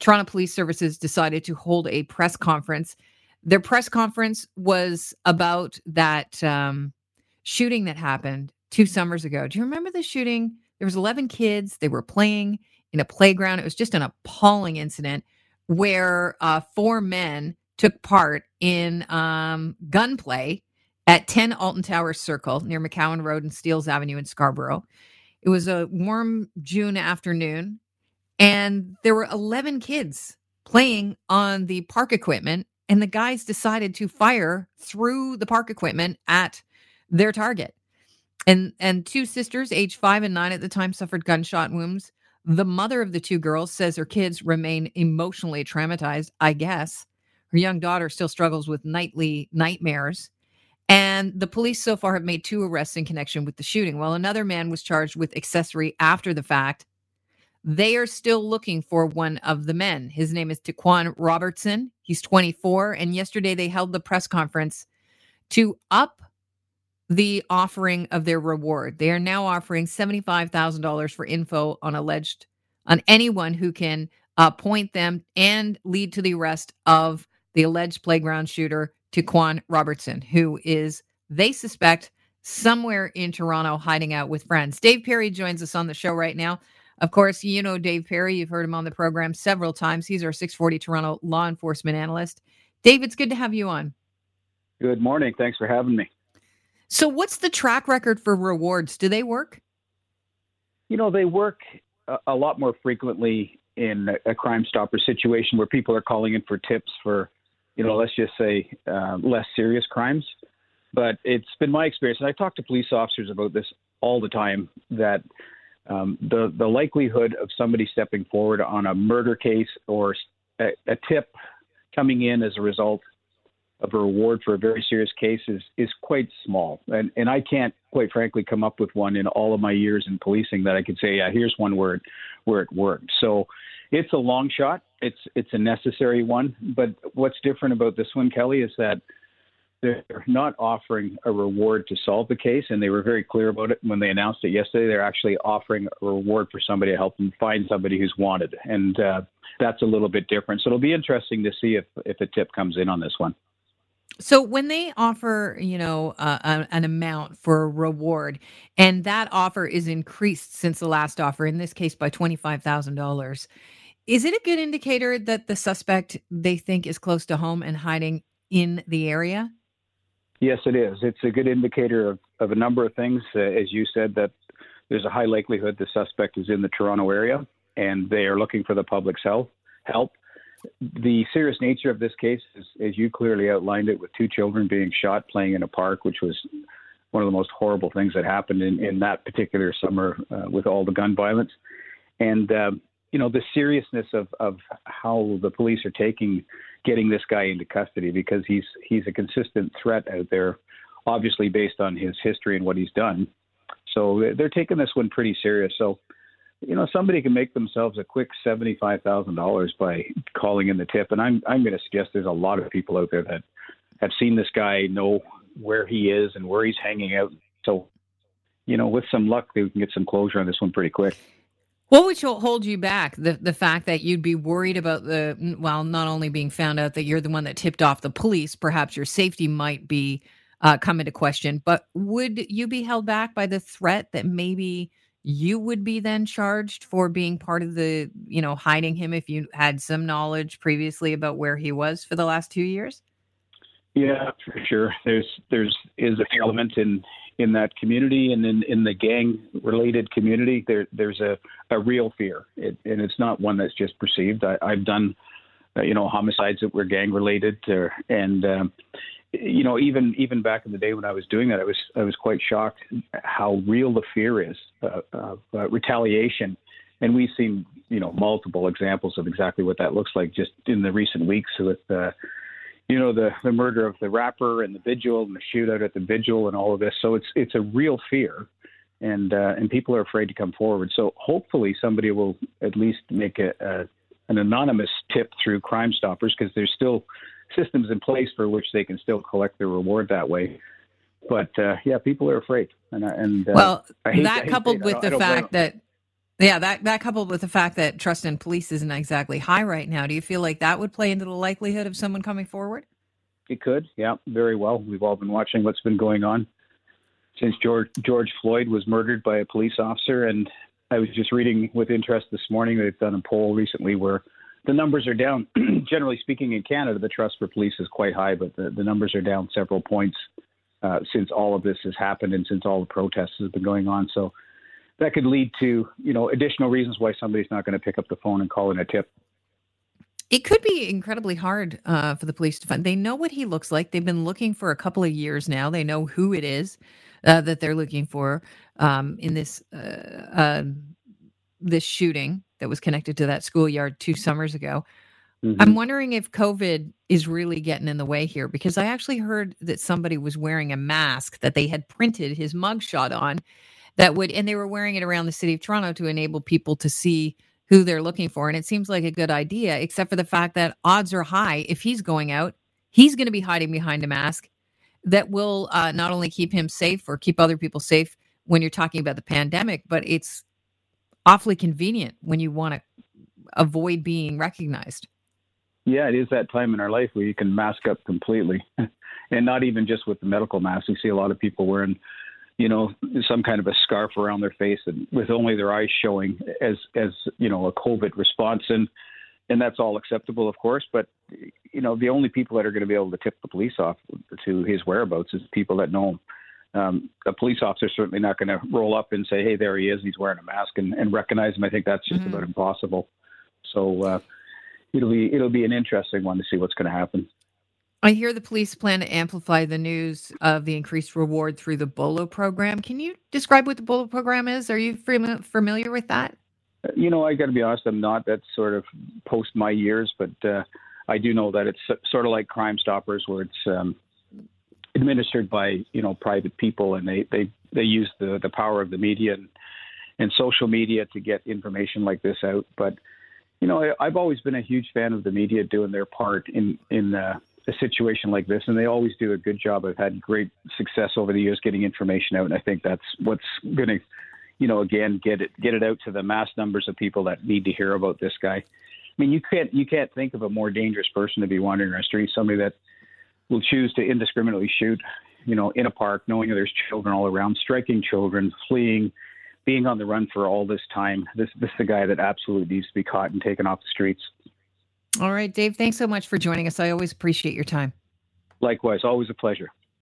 Toronto Police Services decided to hold a press conference. Their press conference was about that um, shooting that happened two summers ago. Do you remember the shooting? There was 11 kids. They were playing in a playground. It was just an appalling incident where uh, four men took part in um, gunplay at 10 Alton Towers Circle near McCowan Road and Steeles Avenue in Scarborough. It was a warm June afternoon, and there were 11 kids playing on the park equipment, and the guys decided to fire through the park equipment at their target. And and two sisters, age 5 and 9 at the time suffered gunshot wounds. The mother of the two girls says her kids remain emotionally traumatized, I guess. Her young daughter still struggles with nightly nightmares. And the police so far have made two arrests in connection with the shooting, while another man was charged with accessory after the fact. They are still looking for one of the men. His name is Taquan Robertson. He's 24. And yesterday they held the press conference to up the offering of their reward. They are now offering $75,000 for info on alleged on anyone who can uh, point them and lead to the arrest of the alleged playground shooter, Taquan Robertson, who is, they suspect, somewhere in Toronto hiding out with friends. Dave Perry joins us on the show right now. Of course, you know Dave Perry. You've heard him on the program several times. He's our 640 Toronto law enforcement analyst. Dave, it's good to have you on. Good morning. Thanks for having me. So, what's the track record for rewards? Do they work? You know, they work a, a lot more frequently in a, a, Crime Stopper situation where people are calling in for tips for, you know, let's just say uh, less serious crimes. But it's been my experience, and I talk to police officers about this all the time, that um, the the likelihood of somebody stepping forward on a murder case or a, a tip coming in as a result of a reward for a very serious case is is quite small, and and I can't quite frankly come up with one in all of my years in policing that I could say, yeah, here's one where it where it worked. So it's a long shot. It's it's a necessary one. But what's different about this one, Kelly, is that they're not offering a reward to solve the case, and they were very clear about it when they announced it yesterday. They're actually offering a reward for somebody to help them find somebody who's wanted, and uh, that's a little bit different. So it'll be interesting to see if if a tip comes in on this one. So when they offer, you know, uh, an amount for a reward, and that offer is increased since the last offer, in this case by twenty five thousand dollars, is it a good indicator that the suspect they think is close to home and hiding in the area? Yes, it is. It's a good indicator of, of a number of things. Uh, as you said, that there's a high likelihood the suspect is in the Toronto area and they are looking for the public's help. Help the serious nature of this case is, as you clearly outlined it, with two children being shot playing in a park, which was one of the most horrible things that happened in, in that particular summer uh, with all the gun violence. And, uh, you know, the seriousness of, of how the police are taking getting this guy into custody because he's he's a consistent threat out there, obviously based on his history and what he's done. So they're taking this one pretty serious. So you know, somebody can make themselves a quick seventy-five thousand dollars by calling in the tip, and I'm I'm going to suggest there's a lot of people out there that have seen this guy, know where he is and where he's hanging out. So, you know, with some luck, we can get some closure on this one pretty quick. What would hold you back? The the fact that you'd be worried about the well, not only being found out that you're the one that tipped off the police, perhaps your safety might be uh, come into question. But would you be held back by the threat that maybe you would be then charged for being part of the, you know, hiding him if you had some knowledge previously about where he was for the last two years? Yeah, for sure. There's there's is an element in in that community and in, in the gang related community. There there's a, a real fear, it, and it's not one that's just perceived. I, I've done, uh, you know, homicides that were gang related, and um, you know, even even back in the day when I was doing that, I was I was quite shocked how real the fear is uh, of uh, retaliation, and we've seen you know multiple examples of exactly what that looks like just in the recent weeks with. Uh, you know the the murder of the rapper and the vigil and the shootout at the vigil and all of this. So it's it's a real fear, and uh, and people are afraid to come forward. So hopefully somebody will at least make a, a an anonymous tip through Crime Stoppers because there's still systems in place for which they can still collect their reward that way. But uh, yeah, people are afraid, and and uh, well, that coupled with the fact that Yeah, that that coupled with the fact that trust in police isn't exactly high right now, do you feel like that would play into the likelihood of someone coming forward? It could, yeah, very well. We've all been watching what's been going on since George George Floyd was murdered by a police officer, and I was just reading with interest this morning. They've done a poll recently where the numbers are down. Generally speaking, in Canada, the trust for police is quite high, but the, the numbers are down several points uh, since all of this has happened and since all the protests have been going on. So that could lead to you know additional reasons why somebody's not going to pick up the phone and call in a tip. It could be incredibly hard uh, for the police to find. They know what he looks like. They've been looking for a couple of years now. They know who it is uh, that they're looking for um, in this uh, uh this shooting that was connected to that schoolyard two summers ago. Mm-hmm. I'm wondering if COVID is really getting in the way here because I actually heard that somebody was wearing a mask that they had printed his mugshot on that would, and they were wearing it around the city of Toronto to enable people to see who they're looking for. And it seems like a good idea, except for the fact that odds are high if he's going out, he's going to be hiding behind a mask that will uh, not only keep him safe or keep other people safe when you're talking about the pandemic, but it's awfully convenient when you want to avoid being recognized. Yeah, it is that time in our life where you can mask up completely, and not even just with the medical mask. We see a lot of people wearing, you know, some kind of a scarf around their face and with only their eyes showing as as you know a COVID response, and and that's all acceptable, of course. But you know, the only people that are going to be able to tip the police off to his whereabouts is people that know him. Um, a police officer is certainly not going to roll up and say, "Hey, there he is. He's wearing a mask," and, and recognize him. I think that's just mm-hmm. about impossible. So uh, it'll be it'll be an interesting one to see what's going to happen. I hear the police plan to amplify the news of the increased reward through the BOLO program. Can you describe what the BOLO program is? Are you familiar with that? You know, I got to be honest, I'm not. That's sort of post my years, but uh, I do know that it's sort of like Crime Stoppers, where it's um, administered by you know private people, and they they they use the the power of the media and and social media to get information like this out. But you know, I, have always been a huge fan of the media doing their part in in uh, a situation like this, and they always do a good job. I've had great success over the years getting information out, and I think that's what's going to you know, again, get it get it out to the mass numbers of people that need to hear about this guy. I mean, you can't you can't think of a more dangerous person to be wandering around the street. Somebody that will choose to indiscriminately shoot, you know, in a park, knowing that there's children all around, striking children, fleeing, being on the run for all this time. This this is the guy that absolutely needs to be caught and taken off the streets. All right, Dave. Thanks so much for joining us. I always appreciate your time. Likewise, always a pleasure.